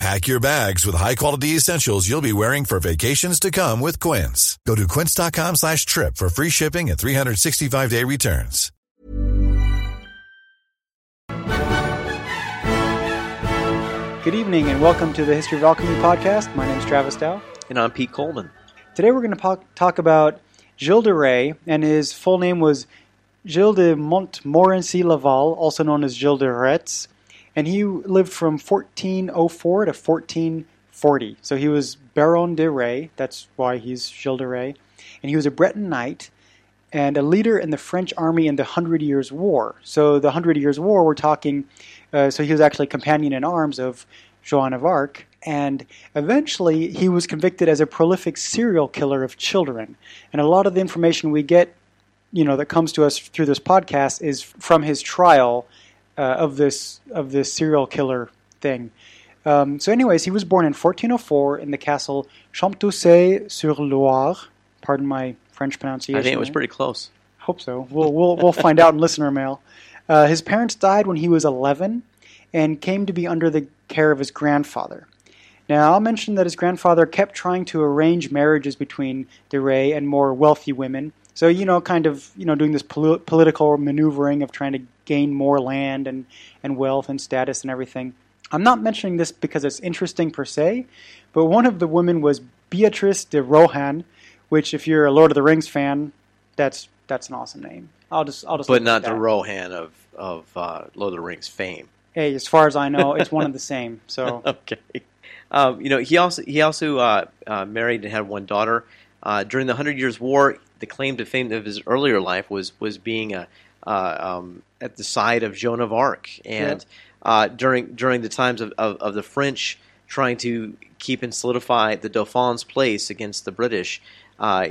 Pack your bags with high-quality essentials you'll be wearing for vacations to come with Quince. Go to quince.com slash trip for free shipping and 365-day returns. Good evening and welcome to the History of Alchemy podcast. My name is Travis Dow. And I'm Pete Coleman. Today we're going to talk about Gilles de Rais, and his full name was Gilles de Montmorency Laval, also known as Gilles de Retz, and he lived from 1404 to 1440. So he was Baron de Rais, that's why he's Gilles de Rais, and he was a Breton knight and a leader in the French army in the Hundred Years' War. So the Hundred Years' War, we're talking, uh, so he was actually companion in arms of Joan of Arc, and eventually he was convicted as a prolific serial killer of children. And a lot of the information we get, you know, that comes to us through this podcast is from his trial uh, of this of this serial killer thing. Um, so, anyways, he was born in 1404 in the castle Champtocé-sur-Loire. Pardon my French pronunciation. I think it was pretty close. Hope so. We'll we'll we'll find out in listener mail. Uh, his parents died when he was 11 and came to be under the care of his grandfather. Now, I'll mention that his grandfather kept trying to arrange marriages between de Rais and more wealthy women. So, you know, kind of, you know, doing this pol- political maneuvering of trying to gain more land and, and wealth and status and everything. I'm not mentioning this because it's interesting per se, but one of the women was Beatrice de Rohan, which, if you're a Lord of the Rings fan, that's that's an awesome name. I'll just I'll just. But not the Rohan of of uh, Lord of the Rings fame. Hey, as far as I know, it's one of the same. So okay. Um, you know, he also he also uh, uh, married and had one daughter. Uh, during the Hundred Years' War, the claim to fame of his earlier life was was being a, um, at the side of Joan of Arc, and uh, during during the times of, of, of, the French trying to keep and solidify the Dauphin's place against the British, uh,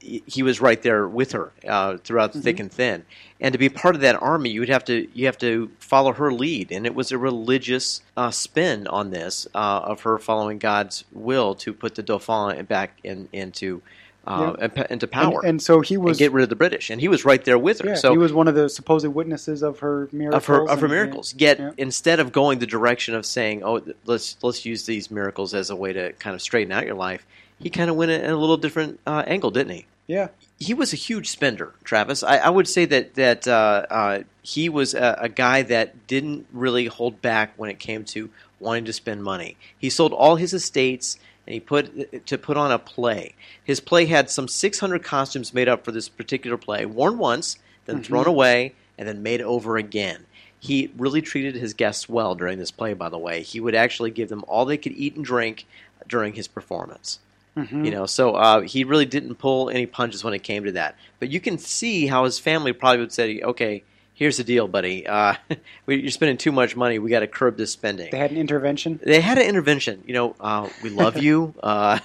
he was right there with her uh, throughout mm-hmm. thick and thin. And to be part of that army, you would have to you have to follow her lead, and it was a religious uh, spin on this uh, of her following God's will to put the Dauphin back in, into uh, yeah. into power. And, and, so he was get rid of the British, and he was right there with her. Yeah, so he was one of the supposed witnesses of her miracles. Of her of her miracles. Yet yeah. instead of going the direction of saying, "Oh, let's let's use these miracles as a way to kind of straighten out your life," he kind of went in a little different uh, angle, didn't he? Yeah. He was a huge spender, Travis. I, I would say that that uh, uh, he was a, a guy that didn't really hold back when it came to wanting to spend money. He sold all his estates and he put to put on a play. His play had some 600 costumes made up for this particular play, worn once, then mm-hmm. thrown away, and then made over again. He really treated his guests well during this play, by the way. He would actually give them all they could eat and drink during his performance. Mm-hmm. You know, so uh, he really didn't pull any punches when it came to that. But you can see how his family probably would say, "Okay, here's the deal, buddy. Uh, you're spending too much money. We got to curb this spending." They had an intervention. They had an intervention. You know, uh, we love you, uh,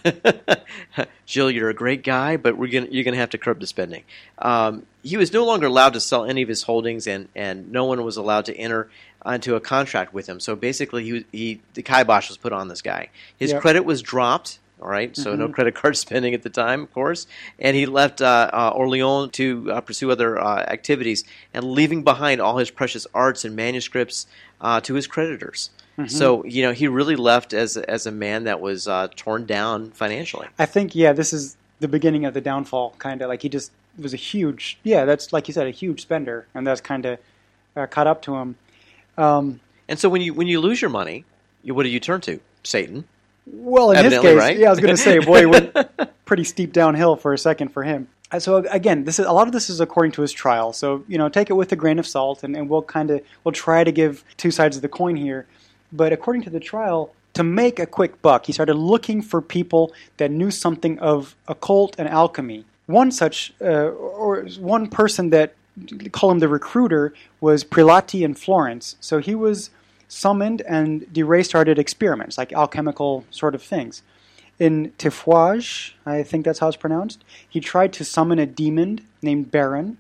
Jill. You're a great guy, but we're gonna you're gonna have to curb the spending. Um, he was no longer allowed to sell any of his holdings, and and no one was allowed to enter onto a contract with him. So basically, he, he the kibosh was put on this guy. His yep. credit was dropped all right, so mm-hmm. no credit card spending at the time, of course. And he left uh, uh, Orleans to uh, pursue other uh, activities, and leaving behind all his precious arts and manuscripts uh, to his creditors. Mm-hmm. So you know, he really left as as a man that was uh, torn down financially. I think yeah, this is the beginning of the downfall. Kind of like he just was a huge yeah, that's like you said, a huge spender, and that's kind of caught up to him. Um, and so when you when you lose your money, you, what do you turn to? Satan. Well, in Evidently, his case, right? yeah, I was going to say, boy, went pretty steep downhill for a second for him. Uh, so again, this is a lot of this is according to his trial. So you know, take it with a grain of salt, and, and we'll kind of we'll try to give two sides of the coin here. But according to the trial, to make a quick buck, he started looking for people that knew something of occult and alchemy. One such, uh, or one person that call him the recruiter, was Prelati in Florence. So he was summoned and de Rais started experiments, like alchemical sort of things. In Tiffauges, I think that's how it's pronounced, he tried to summon a demon named Baron,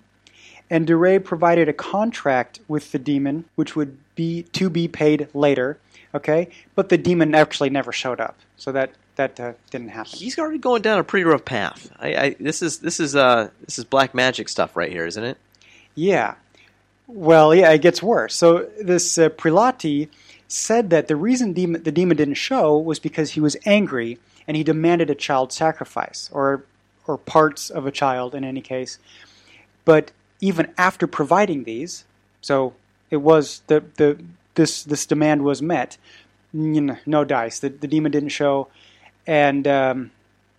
and de Rais provided a contract with the demon, which would be to be paid later. Okay, but the demon actually never showed up, so that that uh, didn't happen. He's already going down a pretty rough path. I, I this is this is uh this is black magic stuff right here, isn't it? Yeah. Well, yeah, it gets worse. So this uh, Prelati said that the reason the demon didn't show was because he was angry and he demanded a child sacrifice or or parts of a child in any case. But even after providing these, so it was the the this this demand was met. No dice. The the demon didn't show, and um,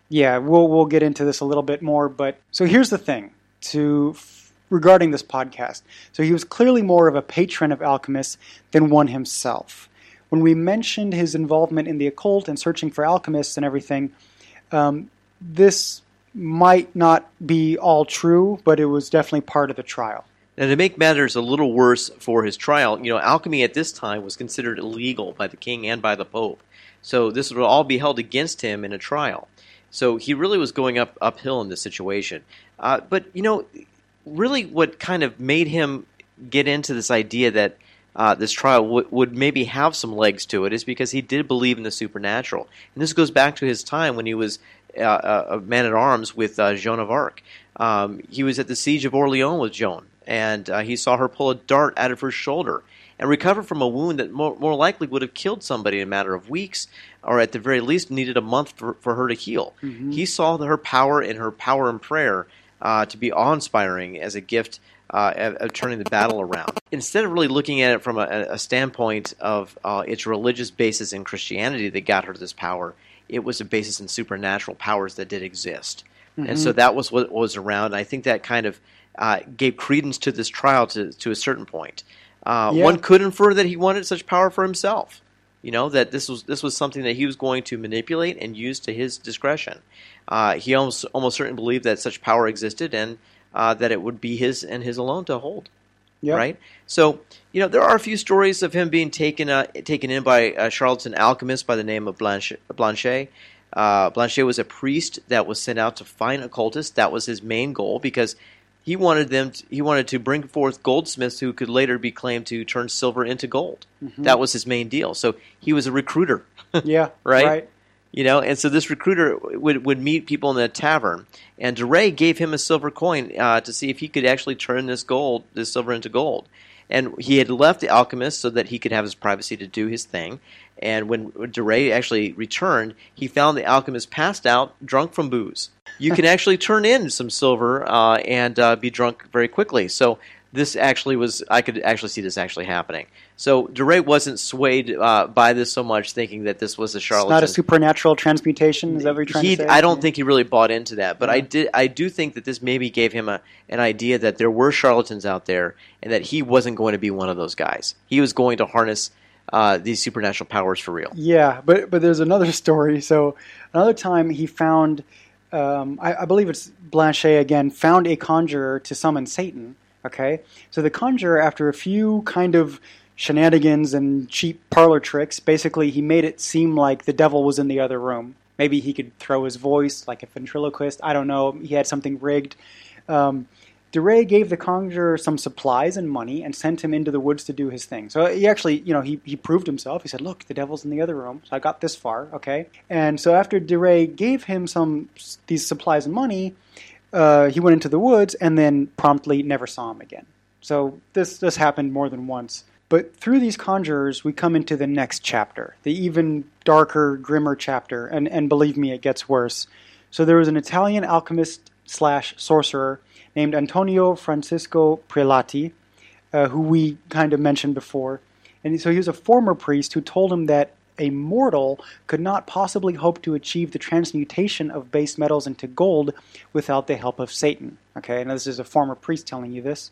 yeah, we'll we'll get into this a little bit more. But so here's the thing to regarding this podcast. So he was clearly more of a patron of alchemists than one himself. When we mentioned his involvement in the occult and searching for alchemists and everything, um, this might not be all true, but it was definitely part of the trial. Now, to make matters a little worse for his trial, you know, alchemy at this time was considered illegal by the king and by the pope. So this would all be held against him in a trial. So he really was going up uphill in this situation. Uh, but you know, really, what kind of made him get into this idea that uh, this trial w- would maybe have some legs to it is because he did believe in the supernatural, and this goes back to his time when he was uh, a man at arms with uh, Joan of Arc. Um, he was at the siege of Orleans with Joan, and uh, he saw her pull a dart out of her shoulder and recover from a wound that more, more, likely would have killed somebody in a matter of weeks, or at the very least needed a month for, for her to heal. Mm-hmm. He saw her power and her power in prayer uh, to be awe inspiring as a gift uh, of, of, turning the battle around. Instead of really looking at it from a, a standpoint of uh, its religious basis in Christianity that got her this power, it was a basis in supernatural powers that did exist. Mm-hmm. And so that was what was around. And I think that kind of uh, gave credence to this trial to, to a certain point. Uh, yeah. One could infer that he wanted such power for himself. You know that this was this was something that he was going to manipulate and use to his discretion. Uh, he almost almost certainly believed that such power existed and uh, that it would be his and his alone to hold. Yep. Right. So you know there are a few stories of him being taken uh, taken in by a charlatan alchemist by the name of Blanchet. Blanchet. Uh, Blanchet was a priest that was sent out to find occultists. That was his main goal because he wanted them. To, he wanted to bring forth goldsmiths who could later be claimed to turn silver into gold. Mm-hmm. That was his main deal. So he was a recruiter. yeah. right. Right. You know, and so this recruiter would, would meet people in the tavern, and de Rais gave him a silver coin uh, to see if he could actually turn this gold, this silver into gold. And he had left the alchemist so that he could have his privacy to do his thing. And when de Rais actually returned, he found the alchemist passed out, drunk from booze. You can actually turn in some silver uh, and uh, be drunk very quickly. So this actually was I could actually see this actually happening. So de Rais wasn't swayed uh, by this so much, thinking that this was a charlatan. It's not a supernatural transmutation. Is that what you're he, to say? I don't yeah. think he really bought into that, but yeah. I did. I do think that this maybe gave him a, an idea that there were charlatans out there, and that he wasn't going to be one of those guys. He was going to harness uh, these supernatural powers for real. Yeah, but but there's another story. So another time he found. Um, I, I believe it's Blanchet again, found a conjurer to summon Satan Okay, so the conjurer, after a few kind of shenanigans and cheap parlor tricks, basically he made it seem like the devil was in the other room. Maybe he could throw his voice like a ventriloquist. I don't know. He had something rigged. Um, de Rais gave the conjurer some supplies and money and sent him into the woods to do his thing. So he actually, you know, he, he proved himself. He said, look, the devil's in the other room. So I got this far, okay? And so after de Rais gave him some these supplies and money, uh, he went into the woods and then promptly never saw him again. So this this happened more than once. But through these conjurers, we come into the next chapter, the even darker, grimmer chapter, and, and believe me, it gets worse. So there was an Italian alchemist slash sorcerer named Antonio Francisco Prelati, uh, who we kind of mentioned before. And so he was a former priest who told him that a mortal could not possibly hope to achieve the transmutation of base metals into gold without the help of Satan. Okay, and this is a former priest telling you this.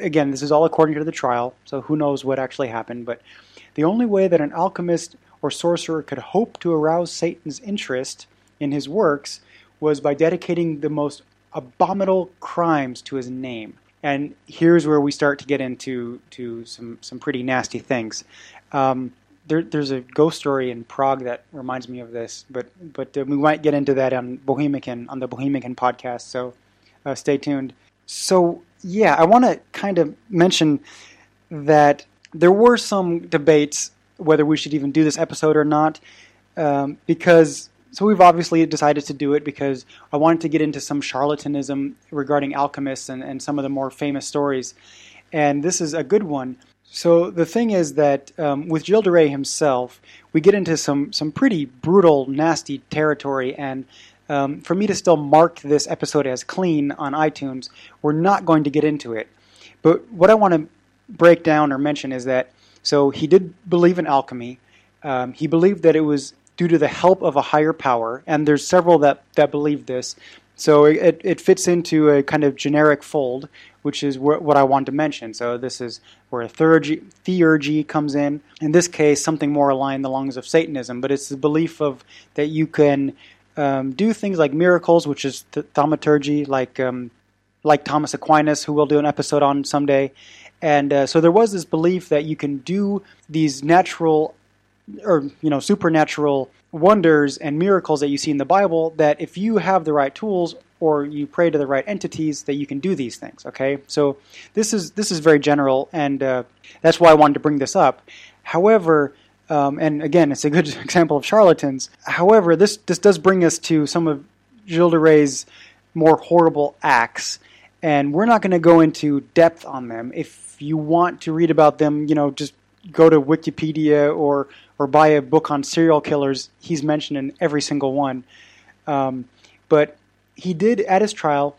Again, this is all according to the trial, so who knows what actually happened, but the only way that an alchemist or sorcerer could hope to arouse Satan's interest in his works was by dedicating the most abominable crimes to his name. And here's where we start to get into to some, some pretty nasty things. Um, there, there's a ghost story in Prague that reminds me of this, but but uh, we might get into that on Bohemicon on the Bohemicon podcast. So uh, stay tuned. So yeah, I want to kind of mention that there were some debates whether we should even do this episode or not, um, because so we've obviously decided to do it because I wanted to get into some charlatanism regarding alchemists and, and some of the more famous stories, and this is a good one. So the thing is that um, with Gilles de Rais himself, we get into some some pretty brutal, nasty territory, and um, for me to still mark this episode as clean on iTunes, we're not going to get into it. But what I want to break down or mention is that so he did believe in alchemy. Um, he believed that it was due to the help of a higher power, and there's several that that believe this. So it, it fits into a kind of generic fold, which is wh- what I want to mention. So this is where theurgy, theurgy comes in. In this case, something more aligned the lungs of Satanism, but it's the belief of that you can um, do things like miracles, which is th- thaumaturgy, like um, like Thomas Aquinas, who we'll do an episode on someday. And uh, so there was this belief that you can do these natural or you know supernatural wonders and miracles that you see in the Bible that if you have the right tools or you pray to the right entities that you can do these things okay? So this is this is very general and uh, that's why I wanted to bring this up. However um, and again it's a good example of charlatans. However this this does bring us to some of Gilles de Rais's more horrible acts and we're not going to go into depth on them. If you want to read about them you know just go to Wikipedia or or buy a book on serial killers, he's mentioned in every single one. Um, but he did, at his trial,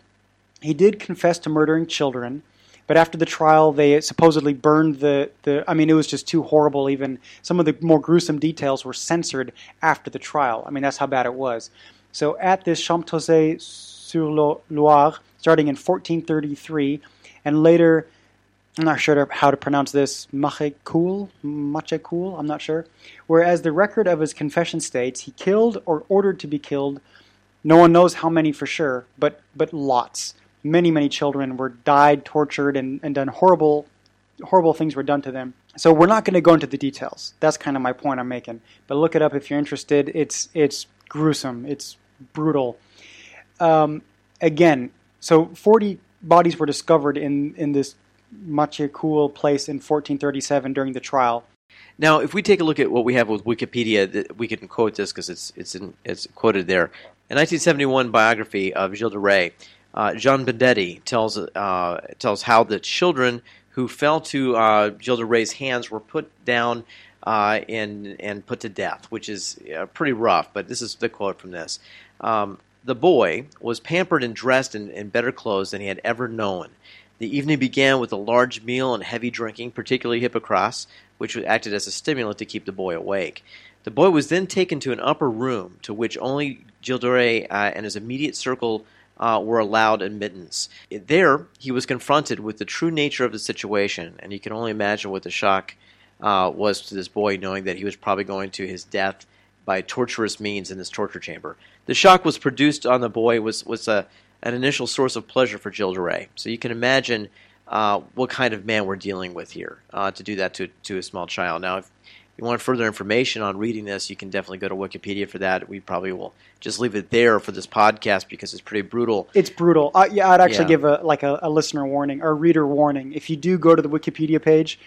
he did confess to murdering children. But after the trial, they supposedly burned the, the. I mean, it was just too horrible. Even some of the more gruesome details were censored after the trial. I mean, that's how bad it was. So at this Champtocé sur Loire, starting in 1433, and later I'm not sure how to pronounce this, Machecoul, Machecoul, I'm not sure. Whereas the record of his confession states he killed or ordered to be killed, no one knows how many for sure, but but lots. Many, many children were died, tortured, and, and done horrible, horrible things were done to them. So we're not going to go into the details. That's kind of my point I'm making. But look it up if you're interested. It's it's gruesome. It's brutal. Um, again, so 40 bodies were discovered in in this Machecoul place in 1437 during the trial. Now, if we take a look at what we have with Wikipedia, we can quote this because it's it's in, it's quoted there. A 1971 biography of Gilles de Rais, uh, Jean Benedetti tells uh, tells how the children who fell to uh, Gilles de Rais's hands were put down uh, and and put to death, which is uh, pretty rough. But this is the quote from this. Um, the boy was pampered and dressed in, in better clothes than he had ever known. The evening began with a large meal and heavy drinking, particularly hippocras, which acted as a stimulant to keep the boy awake. The boy was then taken to an upper room to which only Gilles de uh, and his immediate circle uh, were allowed admittance. There, he was confronted with the true nature of the situation, and you can only imagine what the shock uh, was to this boy knowing that he was probably going to his death by torturous means in this torture chamber. The shock was produced on the boy was was a an initial source of pleasure for Gilles de So you can imagine uh, what kind of man we're dealing with here uh, to do that to, to a small child. Now, if you want further information on reading this, you can definitely go to Wikipedia for that. We probably will just leave it there for this podcast because it's pretty brutal. It's brutal. Uh, yeah, I'd actually yeah. give a like a, a, listener warning or reader warning. If you do go to the Wikipedia page,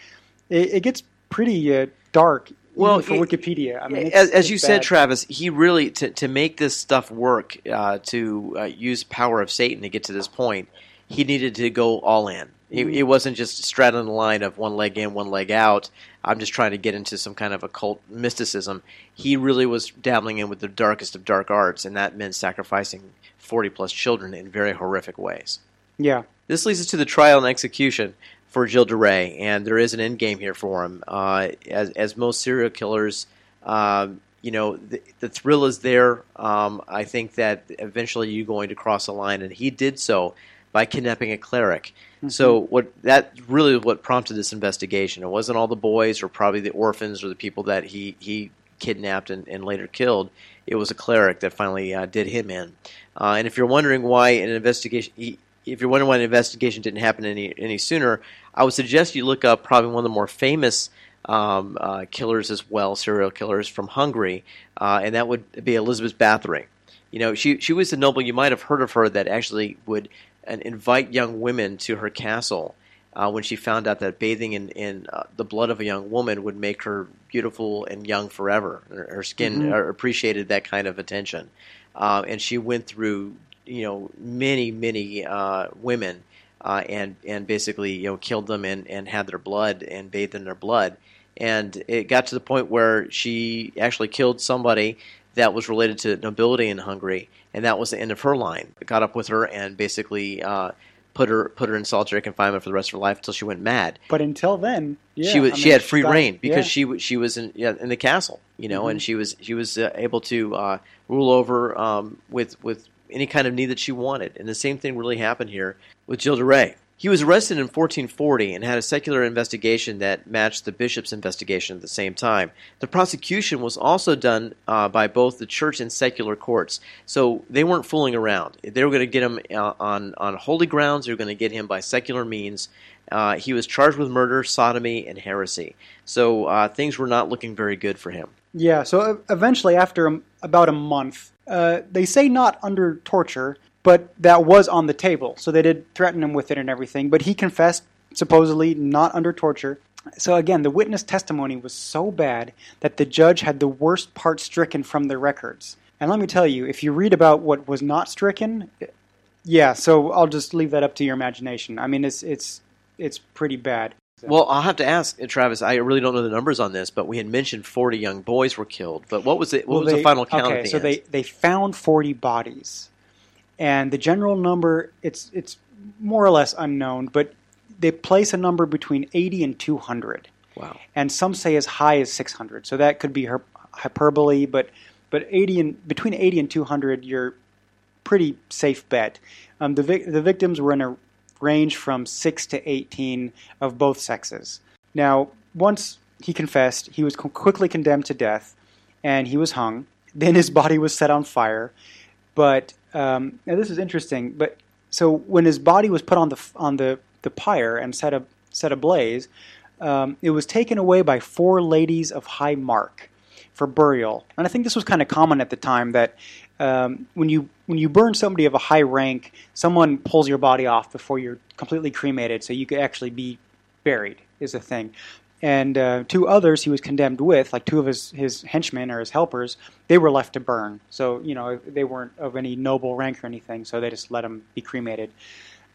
it, it gets pretty uh, dark well, for it, Wikipedia. I mean, as, as you bad. said, Travis, he really to to make this stuff work, uh, to uh, use power of Satan to get to this point, he needed to go all in. It, it wasn't just straddling the line of one leg in, one leg out. I'm just trying to get into some kind of occult mysticism. He really was dabbling in with the darkest of dark arts, and that meant sacrificing 40 plus children in very horrific ways. Yeah. This leads us to the trial and execution for Gilles de Rais, and there is an end game here for him. Uh, as, as most serial killers, um, you know, the, the, thrill is there. Um, I think that eventually you're going to cross a line, and he did so by kidnapping a cleric. Mm-hmm. So what that really what prompted this investigation. It wasn't all the boys or probably the orphans or the people that he he kidnapped and, and later killed. It was a cleric that finally uh, did him in. Uh, and if you're wondering why an investigation, he, if you're wondering why an investigation didn't happen any any sooner, I would suggest you look up probably one of the more famous um, uh, killers as well, serial killers from Hungary, uh, and that would be Elizabeth Bathory. You know, she she was a noble. You might have heard of her that actually would and invite young women to her castle. Uh, when she found out that bathing in, in uh, the blood of a young woman would make her beautiful and young forever, her, her skin Mhm. uh, appreciated that kind of attention, uh, and she went through you know many many uh, women uh, and and basically you know killed them and, and had their blood and bathed in their blood, and it got to the point where she actually killed somebody that was related to nobility in Hungary, and that was the end of her line. Got up with her and basically uh, put her put her in solitary confinement for the rest of her life until she went mad. But until then, yeah, she was I she mean, had free reign because yeah. she she was in yeah, in the castle, you know, Mhm. and she was she was uh, able to uh, rule over um, with with any kind of need that she wanted. And the same thing really happened here with Gilles de. He was arrested in 1440 and had a secular investigation that matched the bishop's investigation at the same time. The prosecution was also done uh, by both the church and secular courts, so they weren't fooling around. They were going to get him uh, on on holy grounds. They were going to get him by secular means. Uh, he was charged with murder, sodomy, and heresy. So uh, things were not looking very good for him. Yeah, so eventually, after about a month, uh, they say not under torture, but that was on the table. So they did threaten him with it and everything, but he confessed, supposedly not under torture. So again, the witness testimony was so bad that the judge had the worst part stricken from the records. And let me tell you, if you read about what was not stricken, yeah, so I'll just leave that up to your imagination. I mean, it's it's it's pretty bad. Well, I'll have to ask uh, Travis. I really don't know the numbers on this, but we had mentioned 40 young boys were killed. But what was it? What Well, was they- the final count? Okay, so end? they they found forty bodies, and the general number it's it's more or less unknown, but they place a number between eighty and two hundred, wow. and some say as high as six hundred. So that could be her- hyperbole, but but eighty and between eighty and two hundred, you're pretty safe bet. Um, the vic- the victims were in a range from six to eighteen of both sexes. Now, once he confessed, he was co- quickly condemned to death, and he was hung. Then his body was set on fire. But um, now this is interesting. But so when his body was put on the on the the pyre and set a set ablaze, um, it was taken away by four ladies of high mark for burial. And I think this was kind of common at the time that um, when you when you burn somebody of a high rank, someone pulls your body off before you're completely cremated, so you could actually be buried. Is a thing. And uh, two others he was condemned with, like two of his, his henchmen or his helpers, they were left to burn. So you know they weren't of any noble rank or anything, so they just let him be cremated.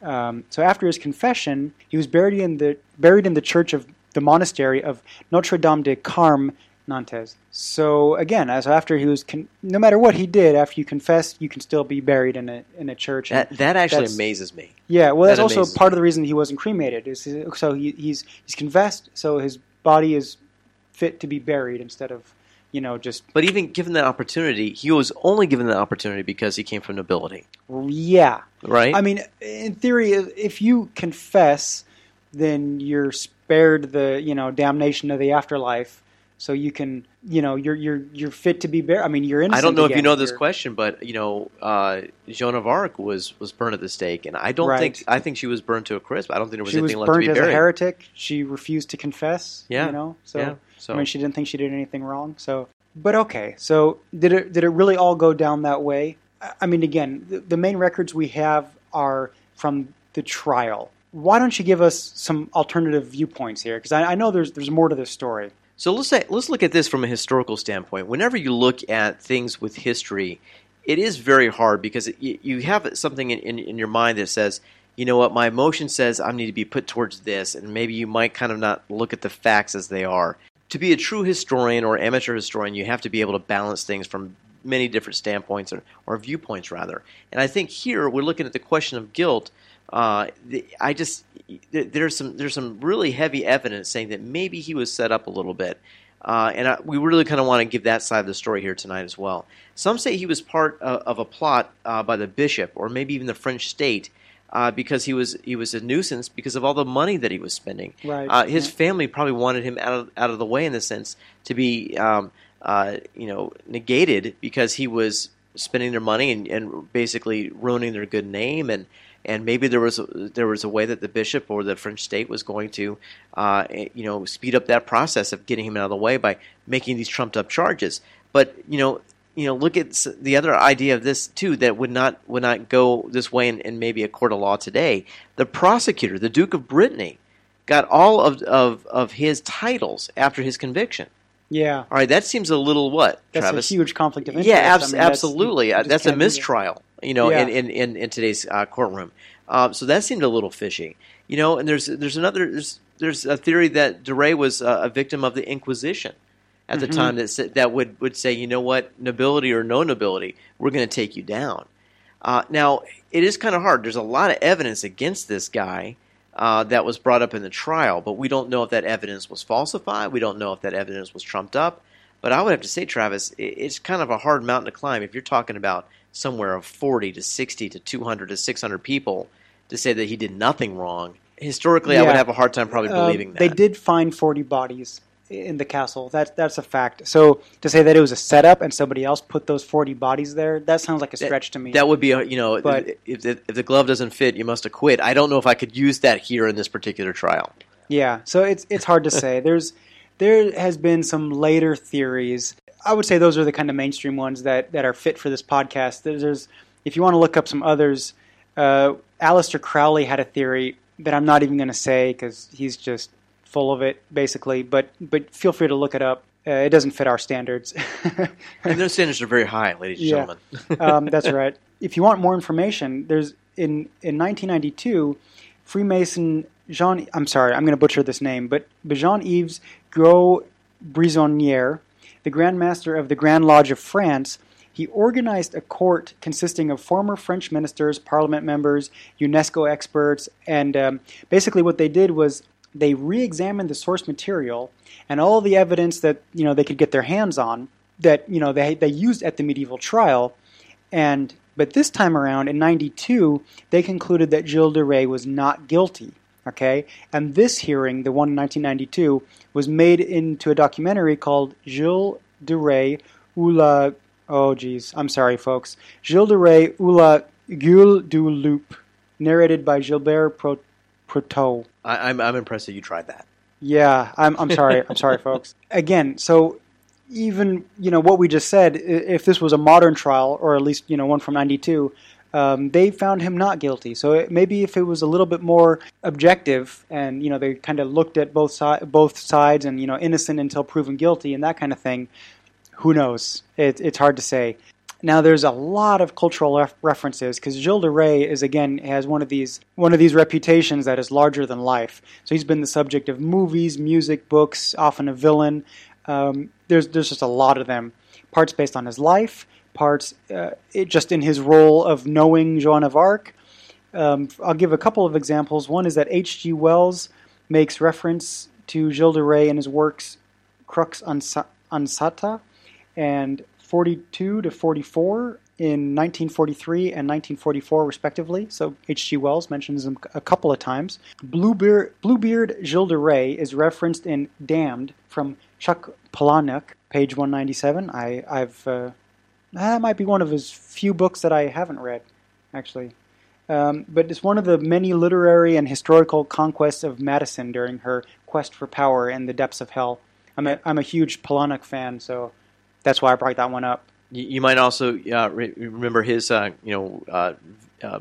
Um, so after his confession, he was buried in the buried in the church of the monastery of Notre Dame de Carme, Nantes. So again, as after he was, con- no matter what he did, after you confess, you can still be buried in a in a church. That that actually that's- amazes me. yeah, well, that's that also part me. of the reason he wasn't cremated. Is so he, he's he's confessed, so his body is fit to be buried instead of you know just But even given that opportunity, he was only given that opportunity because he came from nobility, yeah. right? I mean, in theory, if you confess, then you're spared the you know damnation of the afterlife. So you can you know you're you're you're fit to be buried. I mean, you're innocent. I don't know if you know this question, but you know, uh, Joan of Arc was was burned at the stake, and I don't Right. think I think she was burned to a crisp. I don't think there was She was anything left to be as a heretic. She refused to confess. Yeah. you know. So yeah, so I mean, she didn't think she did anything wrong. So, but okay. So did it did it really all go down that way? I- I mean, again, the, the main records we have are from the trial. Why don't you give us some alternative viewpoints here? Because I, I know there's there's more to this story. So let's say, let's look at this from a historical standpoint. Whenever you look at things with history, it is very hard because it, you, have something in, in, in your mind that says, you know what, my emotion says I need to be put towards this, and maybe you might kind of not look at the facts as they are. To be a true historian or amateur historian, you have to be able to balance things from many different standpoints or, or viewpoints, rather. And I think here we're looking at the question of guilt. Uh, the, I just there's some there's some really heavy evidence saying that maybe he was set up a little bit, uh, and I, we really kind of want to give that side of the story here tonight as well. Some say he was part of, of a plot uh, by the bishop or maybe even the French state. Uh, because he was he was a nuisance because of all the money that he was spending. Right, Uh, his family probably wanted him out of out of the way in the sense to be um, uh, you know negated because he was spending their money and, and basically ruining their good name and and maybe there was a, there was a way that the bishop or the French state was going to uh, you know speed up that process of getting him out of the way by making these trumped up charges. But you know you know, look at the other idea of this too that would not would not go this way in, in maybe a court of law today. The prosecutor, the Duke of Brittany, got all of of, of his titles after his conviction. Yeah, All right, that seems a little what, that's Travis? a huge conflict of interest. Yeah, I mean, absolutely. Uh, That's a can't do that. mistrial, you know, Yeah. in, in, in, in today's uh, courtroom. Uh, so that seemed a little fishy, you know. And there's there's another there's there's a theory that de Rais was uh, a victim of the Inquisition at the Mhm. time that sa- that would would say, you know what, nobility or no nobility, we're going to take you down. Uh, now it is kind of hard. There's a lot of evidence against this guy. Uh, that was brought up in the trial, but we don't know if that evidence was falsified. We don't know if that evidence was trumped up. But I would have to say, Travis, it's kind of a hard mountain to climb if you're talking about somewhere of 40 to 60 to 200 to 600 people to say that he did nothing wrong. Historically, I would have a hard time probably Uh, believing that. They did find 40 bodies in the castle. That's that's a fact. So to say that it was a setup and somebody else put those 40 bodies there, that sounds like a stretch to me. That would be, a, you know, But- if, the, if the glove doesn't fit, you must acquit. I don't know if I could use that here in this particular trial. Yeah, so it's it's hard to say. There's there has been some later theories. I would say those are the kind of mainstream ones that, that are fit for this podcast. There's, there's if you want to look up some others, uh, Aleister Crowley had a theory that I'm not even going to say because he's just full of it, basically. But but feel free to look it up. Uh, it doesn't fit our standards. And those standards are very high, ladies and Yeah. gentlemen. um, that's right. If you want more information, there's in in 1992, Freemason Jean. I'm sorry, I'm going to butcher this name, but Jean Yves Gros Brisonnier, the Grand Master of the Grand Lodge of France, he organized a court consisting of former French ministers, parliament members, UNESCO experts, and um, basically what they did was they re-examined the source material and all the evidence that you know they could get their hands on that you know they they used at the medieval trial, and but this time around in '92 they concluded that Gilles de Rais was not guilty. Okay, and this hearing, the one in 1992, was made into a documentary called Gilles de Rais ou la oh geez, I'm sorry, folks, Gilles de Rais ou la Gueule du Loup, narrated by Gilbert Pro- Prouteau. I, I'm, I'm impressed that you tried that. Yeah, I'm, I'm sorry. I'm sorry, folks. Again, so even you know what we just said, if this was a modern trial, or at least you know one from '92, um, they found him not guilty. So it, maybe if it was a little bit more objective, and you know they kind of looked at both si- both sides, and you know innocent until proven guilty, and that kind of thing, who knows? It, it's hard to say. Now there's a lot of cultural ref- references because Gilles de Rais is again has one of these one of these reputations that is larger than life. So he's been the subject of movies, music, books, often a villain. Um, there's there's just a lot of them. Parts based on his life, parts uh, it, just in his role of knowing Joan of Arc. Um, I'll give a couple of examples. One is that H.G. Wells makes reference to Gilles de Rais in his works Crux Ansata and 42 to 44 in 1943 and 1944, respectively. So H.G. Wells mentions them a couple of times. Bluebeard, Bluebeard Gilles de Rais is referenced in Damned from Chuck Palahniuk, page 197. I, I've uh, that might be one of his few books that I haven't read, actually. Um, but it's one of the many literary and historical conquests of Madison during her quest for power in the depths of hell. I'm a, I'm a huge Palahniuk fan, so that's why I brought that one up. You, you might also uh, re- remember his, uh, you know, uh, uh,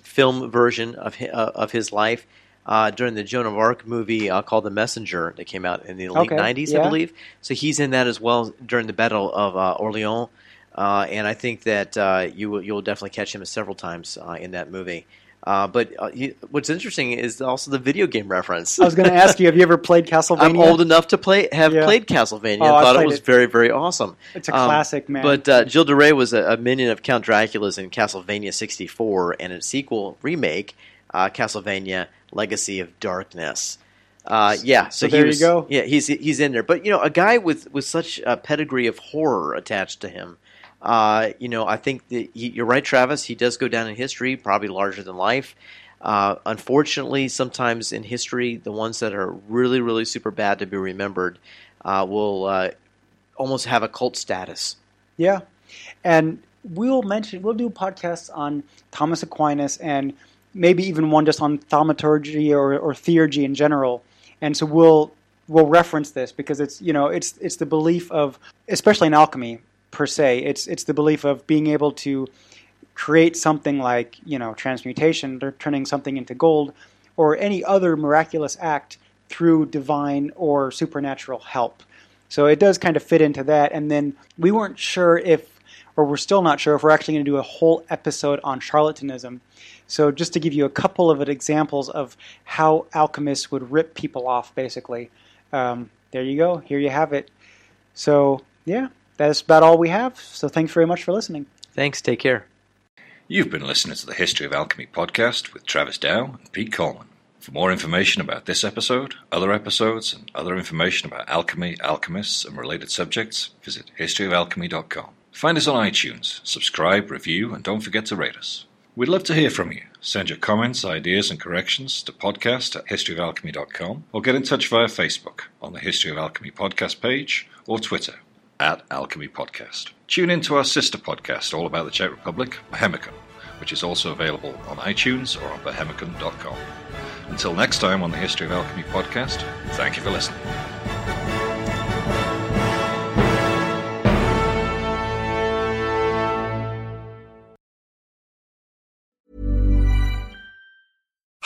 film version of his, uh, of his life uh, during the Joan of Arc movie uh, called The Messenger that came out in the late Okay, '90s, I believe. So he's in that as well during the Battle of uh, Orleans, uh, and I think that uh, you will you'll definitely catch him several times uh, in that movie. Uh, but uh, he, what's interesting is also the video game reference. I was going to ask you, have you ever played Castlevania? I'm old enough to play have Yeah. played Castlevania Oh, I thought it was it. very very awesome. It's a Um, classic, man. But uh, Gilles de Rais was a, a minion of Count Dracula's in Castlevania 64 and a sequel remake, uh, Castlevania Legacy of Darkness. Uh, yeah, so, So he there you go. Yeah, he's he's in there. But you know, a guy with with such a pedigree of horror attached to him. Uh, you know, I think that he, you're right, Travis. He does go down in history, probably larger than life. Uh, unfortunately, sometimes in history, the ones that are really, really super bad to be remembered uh, will uh, almost have a cult status. Yeah, and we'll mention we'll do podcasts on Thomas Aquinas and maybe even one just on thaumaturgy or, or theurgy in general. And so we'll we'll reference this because it's you know it's it's the belief of especially in alchemy per se. It's it's the belief of being able to create something like you know transmutation, or turning something into gold, or any other miraculous act through divine or supernatural help. So it does kind of fit into that. And then we weren't sure if, or we're still not sure if we're actually going to do a whole episode on charlatanism. So just to give you a couple of examples of how alchemists would rip people off, basically. Um, there you go. Here you have it. So yeah, that's about all we have. So thanks very much for listening. Thanks. Take care. You've been listening to the History of Alchemy podcast with Travis Dow and Pete Coleman. For more information about this episode, other episodes, and other information about alchemy, alchemists, and related subjects, visit historyofalchemy.com. Find us on iTunes, subscribe, review, and don't forget to rate us. We'd love to hear from you. Send your comments, ideas, and corrections to podcast at historyofalchemy.com or get in touch via Facebook on the History of Alchemy podcast page or Twitter at Alchemy Podcast. Tune in to our sister podcast all about the Czech Republic, Bohemicon, which is also available on iTunes or on bohemicon.com. Until next time on the History of Alchemy podcast, thank you for listening.